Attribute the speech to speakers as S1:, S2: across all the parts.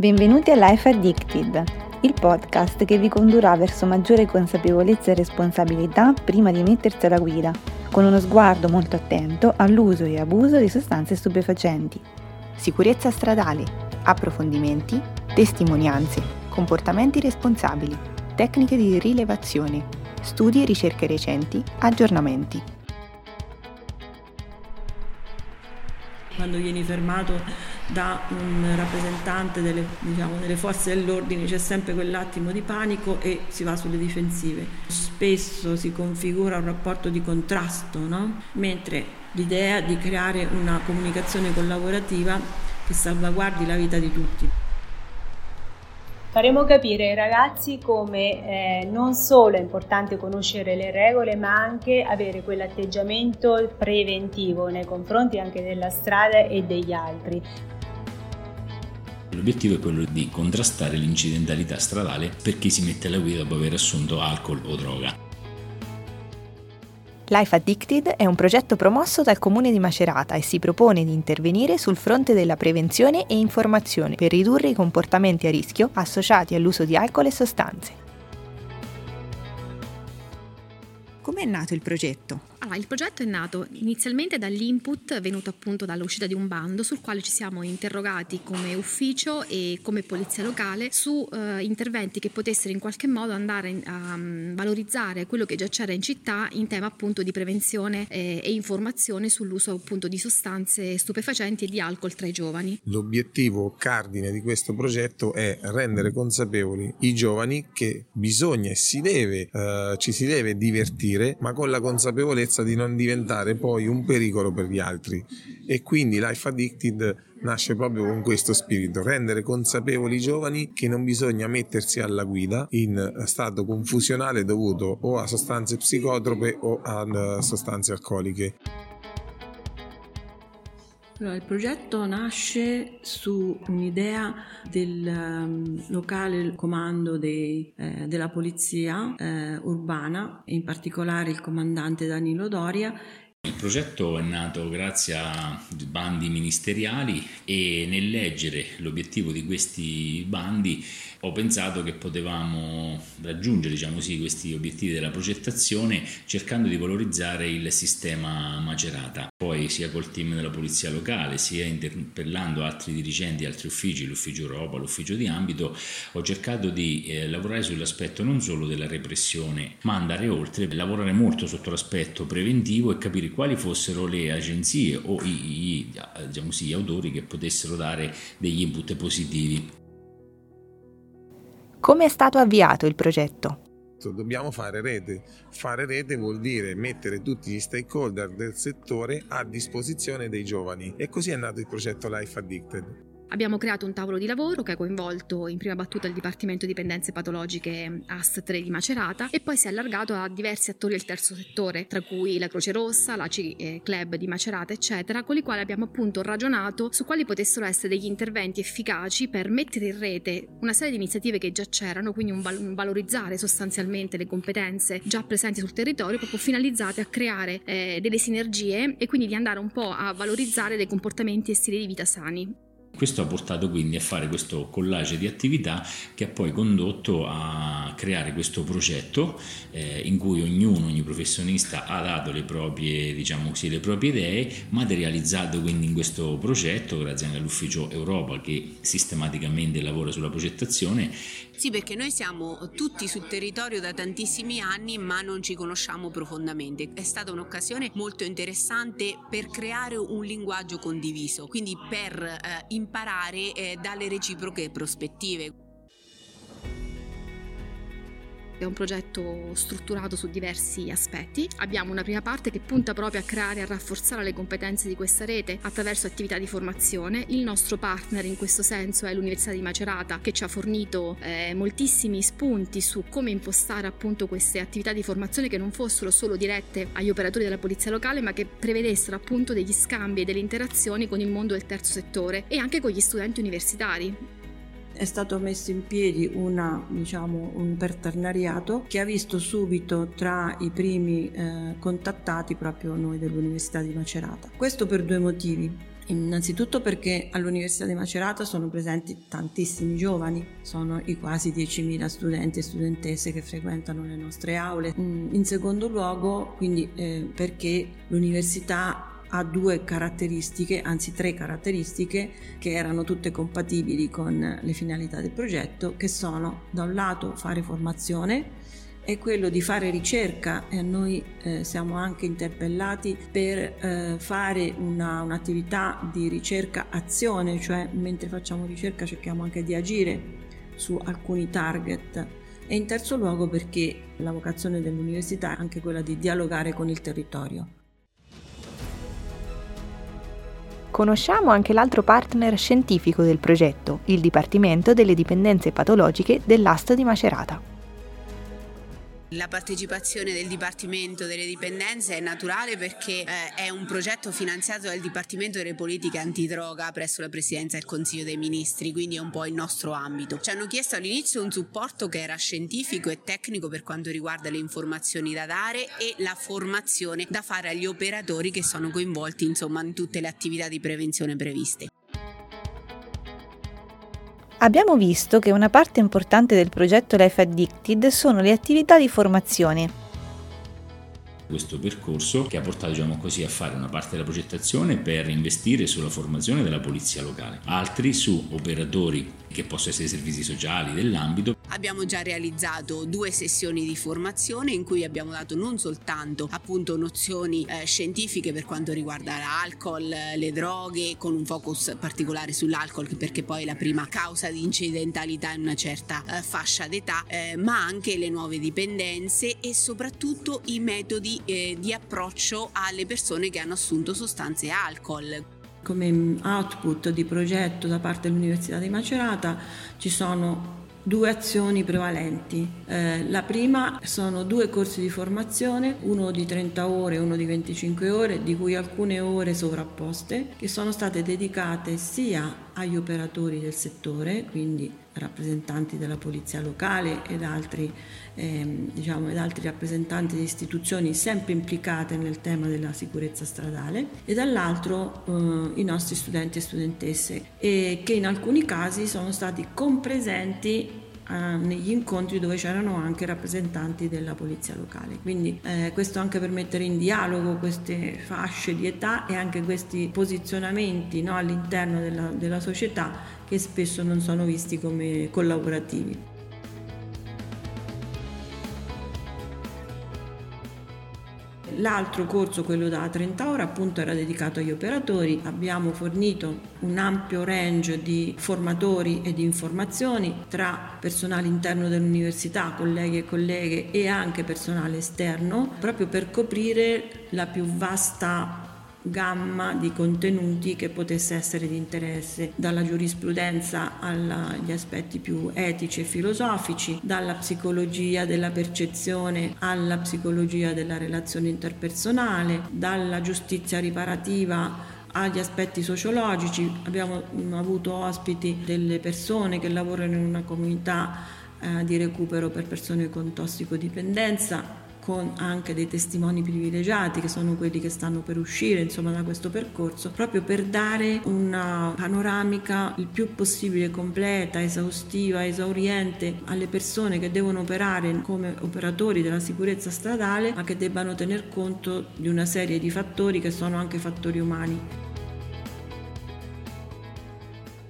S1: Benvenuti a Life Addicted, il podcast che vi condurrà verso maggiore consapevolezza e responsabilità prima di mettersi alla guida, con uno sguardo molto attento all'uso e abuso di sostanze stupefacenti. Sicurezza stradale, approfondimenti, testimonianze, comportamenti responsabili, tecniche di rilevazione, studi e ricerche recenti, aggiornamenti.
S2: Quando vieni fermato da un rappresentante delle, diciamo, delle, forze dell'ordine c'è sempre quell'attimo di panico e si va sulle difensive. Spesso si configura un rapporto di contrasto, no? mentre l'idea di creare una comunicazione collaborativa che salvaguardi la vita di tutti.
S3: Faremo capire ai ragazzi come eh, non solo è importante conoscere le regole, ma anche avere quell'atteggiamento preventivo nei confronti anche della strada e degli altri.
S4: L'obiettivo è quello di contrastare l'incidentalità stradale per chi si mette alla guida dopo aver assunto alcol o droga.
S1: Life Addicted è un progetto promosso dal Comune di Macerata e si propone di intervenire sul fronte della prevenzione e informazione per ridurre i comportamenti a rischio associati all'uso di alcol e sostanze. Come è nato il progetto?
S5: Allora, il progetto è nato inizialmente dall'input venuto appunto dall'uscita di un bando sul quale ci siamo interrogati come ufficio e come polizia locale su eh, interventi che potessero in qualche modo andare a um, valorizzare quello che già c'era in città in tema appunto di prevenzione eh, e informazione sull'uso appunto di sostanze stupefacenti e di alcol tra i giovani.
S6: L'obiettivo cardine di questo progetto è rendere consapevoli i giovani che bisogna e si deve, eh, ci si deve divertire ma con la consapevolezza consapevolezza di non diventare poi un pericolo per gli altri e quindi Life Addicted nasce proprio con questo spirito, rendere consapevoli i giovani che non bisogna mettersi alla guida in stato confusionale dovuto o a sostanze psicotrope o a sostanze alcoliche.
S2: Allora, il progetto nasce su un'idea del um, locale comando dei, eh, della polizia eh, urbana, in particolare il comandante Danilo Doria,
S4: il progetto è nato grazie a bandi ministeriali e nel leggere l'obiettivo di questi bandi ho pensato che potevamo raggiungere diciamo così, questi obiettivi della progettazione cercando di valorizzare il sistema Macerata. Poi sia col team della polizia locale sia interpellando altri dirigenti, altri uffici, l'ufficio Europa, l'ufficio di ambito, ho cercato di eh, lavorare sull'aspetto non solo della repressione ma andare oltre, lavorare molto sotto l'aspetto preventivo e capire quali fossero le agenzie o i, i, diciamo sì, gli autori che potessero dare degli input positivi.
S1: Come è stato avviato il progetto?
S6: Dobbiamo fare rete. Fare rete vuol dire mettere tutti gli stakeholder del settore a disposizione dei giovani e così è nato il progetto Life Addicted.
S5: Abbiamo creato un tavolo di lavoro che ha coinvolto in prima battuta il Dipartimento Dipendenze Patologiche AST 3 di Macerata e poi si è allargato a diversi attori del terzo settore, tra cui la Croce Rossa, la C eh, Club di Macerata, eccetera, con i quali abbiamo appunto ragionato su quali potessero essere degli interventi efficaci per mettere in rete una serie di iniziative che già c'erano, quindi un, val- un valorizzare sostanzialmente le competenze già presenti sul territorio, proprio finalizzate a creare eh, delle sinergie e quindi di andare un po' a valorizzare dei comportamenti e stili di vita sani.
S4: Questo ha portato quindi a fare questo collage di attività che ha poi condotto a creare questo progetto eh, in cui ognuno, ogni professionista ha dato le proprie, diciamo così, le proprie idee, materializzato quindi in questo progetto grazie anche all'ufficio Europa che sistematicamente lavora sulla progettazione.
S7: Sì, perché noi siamo tutti sul territorio da tantissimi anni ma non ci conosciamo profondamente. È stata un'occasione molto interessante per creare un linguaggio condiviso, quindi per eh, imparare eh, dalle reciproche prospettive.
S5: È un progetto strutturato su diversi aspetti. Abbiamo una prima parte che punta proprio a creare e a rafforzare le competenze di questa rete attraverso attività di formazione. Il nostro partner in questo senso è l'Università di Macerata che ci ha fornito eh, moltissimi spunti su come impostare appunto queste attività di formazione che non fossero solo dirette agli operatori della polizia locale ma che prevedessero appunto degli scambi e delle interazioni con il mondo del terzo settore e anche con gli studenti universitari
S2: è stato messo in piedi una, diciamo, un partenariato che ha visto subito tra i primi eh, contattati proprio noi dell'Università di Macerata. Questo per due motivi. Innanzitutto perché all'Università di Macerata sono presenti tantissimi giovani, sono i quasi 10.000 studenti e studentesse che frequentano le nostre aule. Mm, in secondo luogo, quindi eh, perché l'università ha due caratteristiche, anzi tre caratteristiche che erano tutte compatibili con le finalità del progetto, che sono da un lato fare formazione, è quello di fare ricerca e noi eh, siamo anche interpellati per eh, fare una, un'attività di ricerca azione, cioè mentre facciamo ricerca cerchiamo anche di agire su alcuni target e in terzo luogo perché la vocazione dell'università è anche quella di dialogare con il territorio.
S1: Conosciamo anche l'altro partner scientifico del progetto, il Dipartimento delle Dipendenze Patologiche dell'Ast di Macerata.
S7: La partecipazione del Dipartimento delle Dipendenze è naturale perché eh, è un progetto finanziato dal Dipartimento delle Politiche Antidroga presso la Presidenza del Consiglio dei Ministri, quindi è un po' il nostro ambito. Ci hanno chiesto all'inizio un supporto che era scientifico e tecnico per quanto riguarda le informazioni da dare e la formazione da fare agli operatori che sono coinvolti insomma in tutte le attività di prevenzione previste.
S1: Abbiamo visto che una parte importante del progetto Life Addicted sono le attività di formazione
S4: questo percorso che ha portato diciamo così, a fare una parte della progettazione per investire sulla formazione della polizia locale, altri su operatori che possono essere servizi sociali dell'ambito.
S7: Abbiamo già realizzato due sessioni di formazione in cui abbiamo dato non soltanto appunto nozioni eh, scientifiche per quanto riguarda l'alcol, le droghe, con un focus particolare sull'alcol perché poi è la prima causa di incidentalità in una certa eh, fascia d'età, eh, ma anche le nuove dipendenze e soprattutto i metodi eh, di approccio alle persone che hanno assunto sostanze alcol.
S2: Come output di progetto da parte dell'Università di Macerata ci sono due azioni prevalenti. Eh, la prima sono due corsi di formazione, uno di 30 ore e uno di 25 ore, di cui alcune ore sovrapposte, che sono state dedicate sia agli operatori del settore, quindi rappresentanti della polizia locale ed altri, ehm, diciamo, ed altri rappresentanti di istituzioni sempre implicate nel tema della sicurezza stradale, e dall'altro eh, i nostri studenti e studentesse, e che in alcuni casi sono stati compresenti eh, negli incontri dove c'erano anche rappresentanti della polizia locale. Quindi eh, questo anche per mettere in dialogo queste fasce di età e anche questi posizionamenti no, all'interno della, della società che spesso non sono visti come collaborativi. L'altro corso, quello da 30 ore, appunto era dedicato agli operatori. Abbiamo fornito un ampio range di formatori e di informazioni tra personale interno dell'università, colleghi e colleghe e anche personale esterno, proprio per coprire la più vasta gamma di contenuti che potesse essere di interesse, dalla giurisprudenza agli aspetti più etici e filosofici, dalla psicologia della percezione alla psicologia della relazione interpersonale, dalla giustizia riparativa agli aspetti sociologici. Abbiamo avuto ospiti delle persone che lavorano in una comunità eh, di recupero per persone con tossicodipendenza con anche dei testimoni privilegiati che sono quelli che stanno per uscire insomma, da questo percorso, proprio per dare una panoramica il più possibile completa, esaustiva, esauriente alle persone che devono operare come operatori della sicurezza stradale, ma che debbano tener conto di una serie di fattori che sono anche fattori umani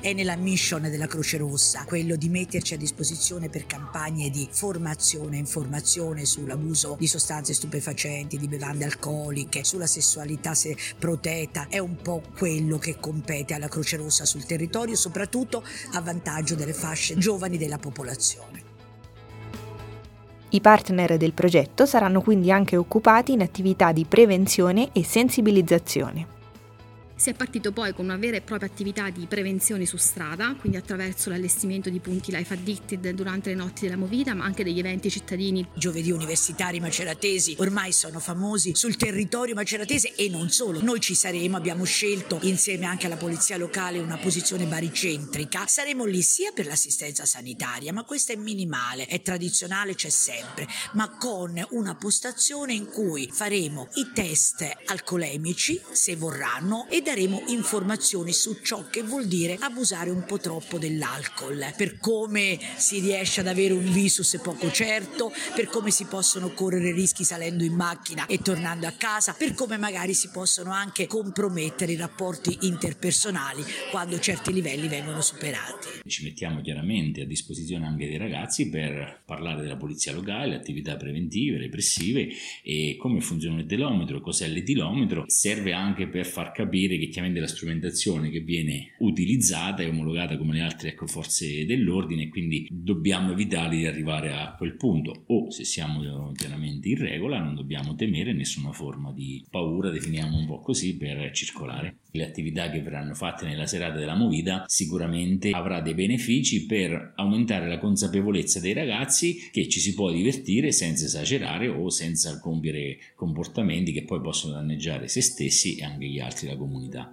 S8: è nella mission della Croce Rossa, quello di metterci a disposizione per campagne di formazione e informazione sull'abuso di sostanze stupefacenti, di bevande alcoliche, sulla sessualità protetta, è un po' quello che compete alla Croce Rossa sul territorio, soprattutto a vantaggio delle fasce giovani della popolazione.
S1: I partner del progetto saranno quindi anche occupati in attività di prevenzione e sensibilizzazione.
S5: Si è partito poi con una vera e propria attività di prevenzione su strada, quindi attraverso l'allestimento di punti Life Addicted durante le notti della Movida, ma anche degli eventi cittadini.
S8: Giovedì universitari maceratesi ormai sono famosi sul territorio maceratese e non solo. Noi ci saremo, abbiamo scelto insieme anche alla polizia locale una posizione baricentrica. Saremo lì sia per l'assistenza sanitaria, ma questa è minimale, è tradizionale, c'è sempre, ma con una postazione in cui faremo i test alcolemici, se vorranno, ed daremo informazioni su ciò che vuol dire abusare un po' troppo dell'alcol, per come si riesce ad avere un visus poco certo, per come si possono correre rischi salendo in macchina e tornando a casa, per come magari si possono anche compromettere i rapporti interpersonali quando certi livelli vengono superati.
S4: Ci mettiamo chiaramente a disposizione anche dei ragazzi per parlare della polizia locale, attività preventive, repressive e come funziona il telometro, cos'è l'etilometro, serve anche per far capire che chiaramente la strumentazione che viene utilizzata è omologata come le altre ecco, forze dell'ordine e quindi dobbiamo evitare di arrivare a quel punto o se siamo chiaramente in regola non dobbiamo temere nessuna forma di paura, definiamo un po' così, per circolare. Le attività che verranno fatte nella serata della movida sicuramente avrà dei benefici per aumentare la consapevolezza dei ragazzi che ci si può divertire senza esagerare o senza compiere comportamenti che poi possono danneggiare se stessi e anche gli altri della comunità. guida.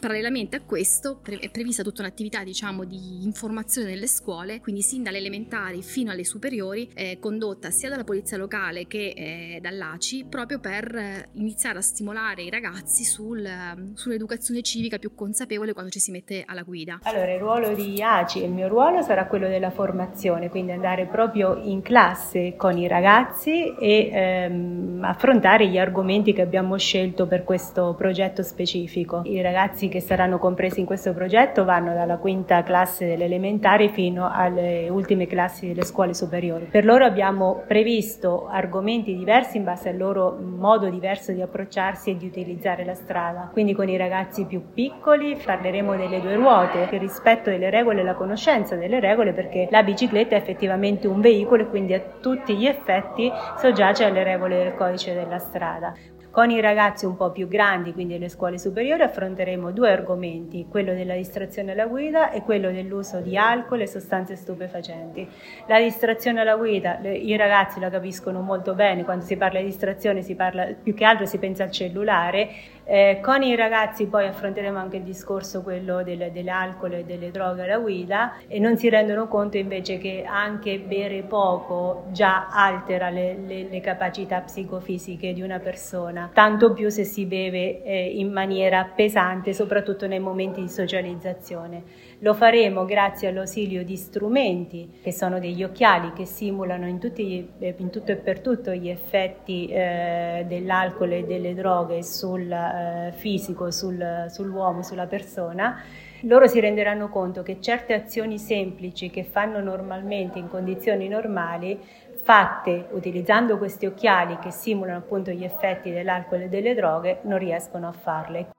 S5: Parallelamente a questo è prevista tutta un'attività diciamo, di informazione nelle scuole, quindi sin dalle elementari fino alle superiori, eh, condotta sia dalla polizia locale che eh, dall'ACI, proprio per eh, iniziare a stimolare i ragazzi sul, sull'educazione civica più consapevole quando ci si mette alla guida.
S3: Allora, il ruolo di ACI, il mio ruolo sarà quello della formazione, quindi andare proprio in classe con i ragazzi e ehm, affrontare gli argomenti che abbiamo scelto per questo progetto specifico. I ragazzi che saranno compresi in questo progetto vanno dalla quinta classe delle elementari fino alle ultime classi delle scuole superiori. Per loro abbiamo previsto argomenti diversi in base al loro modo diverso di approcciarsi e di utilizzare la strada. Quindi con i ragazzi più piccoli parleremo delle due ruote, il rispetto delle regole e la conoscenza delle regole perché la bicicletta è effettivamente un veicolo e quindi a tutti gli effetti soggiace alle regole del codice della strada. Con i ragazzi un po' più grandi, quindi alle scuole superiori, affronteremo due argomenti, quello della distrazione alla guida e quello dell'uso di alcol e sostanze stupefacenti. La distrazione alla guida, i ragazzi la capiscono molto bene, quando si parla di distrazione si parla più che altro si pensa al cellulare eh, con i ragazzi poi affronteremo anche il discorso quello del, dell'alcol e delle droghe alla guida e non si rendono conto invece che anche bere poco già altera le, le, le capacità psicofisiche di una persona, tanto più se si beve eh, in maniera pesante, soprattutto nei momenti di socializzazione. Lo faremo grazie all'ausilio di strumenti che sono degli occhiali che simulano in, tutti, eh, in tutto e per tutto gli effetti eh, dell'alcol e delle droghe sul eh, fisico, sul, sull'uomo, sulla persona loro si renderanno conto che certe azioni semplici che fanno normalmente in condizioni normali, fatte utilizzando questi occhiali che simulano appunto gli effetti dell'alcol e delle droghe, non riescono a farle.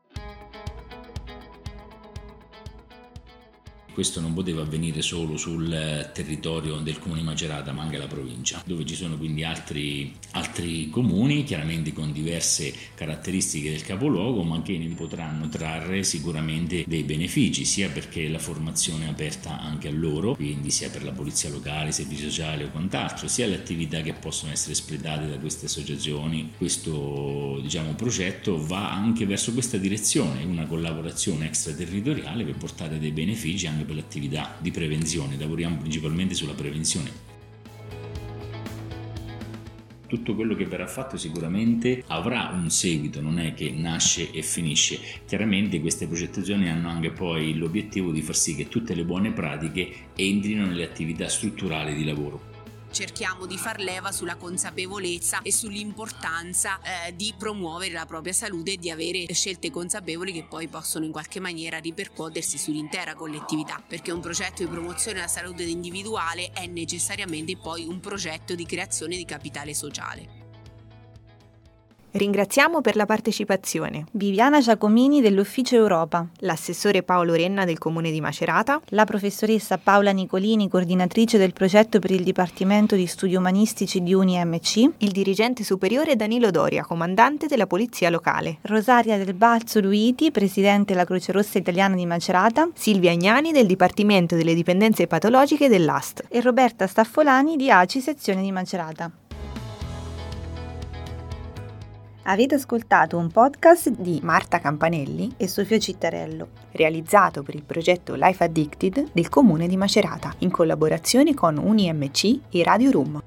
S4: Questo non poteva avvenire solo sul territorio del comune Macerata, ma anche la provincia, dove ci sono quindi altri, altri comuni, chiaramente con diverse caratteristiche del capoluogo, ma che ne potranno trarre sicuramente dei benefici, sia perché la formazione è aperta anche a loro, quindi sia per la polizia locale, servizi sociali o quant'altro, sia le attività che possono essere espletate da queste associazioni. Questo diciamo, progetto va anche verso questa direzione, una collaborazione extraterritoriale per portare dei benefici anche per l'attività di prevenzione, lavoriamo principalmente sulla prevenzione. Tutto quello che verrà fatto sicuramente avrà un seguito, non è che nasce e finisce. Chiaramente queste progettazioni hanno anche poi l'obiettivo di far sì che tutte le buone pratiche entrino nelle attività strutturali di lavoro
S7: cerchiamo di far leva sulla consapevolezza e sull'importanza eh, di promuovere la propria salute e di avere scelte consapevoli che poi possono in qualche maniera ripercuotersi sull'intera collettività, perché un progetto di promozione della salute individuale è necessariamente poi un progetto di creazione di capitale sociale.
S1: Ringraziamo per la partecipazione. Viviana Giacomini dell'Ufficio Europa, l'assessore Paolo Renna del Comune di Macerata, la professoressa Paola Nicolini, coordinatrice del progetto per il Dipartimento di Studi Umanistici di UniMC, il dirigente superiore Danilo Doria, comandante della Polizia Locale, Rosaria del Balzo Luiti, presidente della Croce Rossa Italiana di Macerata, Silvia Agnani del Dipartimento delle Dipendenze Patologiche dell'AST e Roberta Staffolani di ACI Sezione di Macerata. Avete ascoltato un podcast di Marta Campanelli e Sofia Cittarello, realizzato per il progetto Life Addicted del comune di Macerata, in collaborazione con UniMC e Radio Room.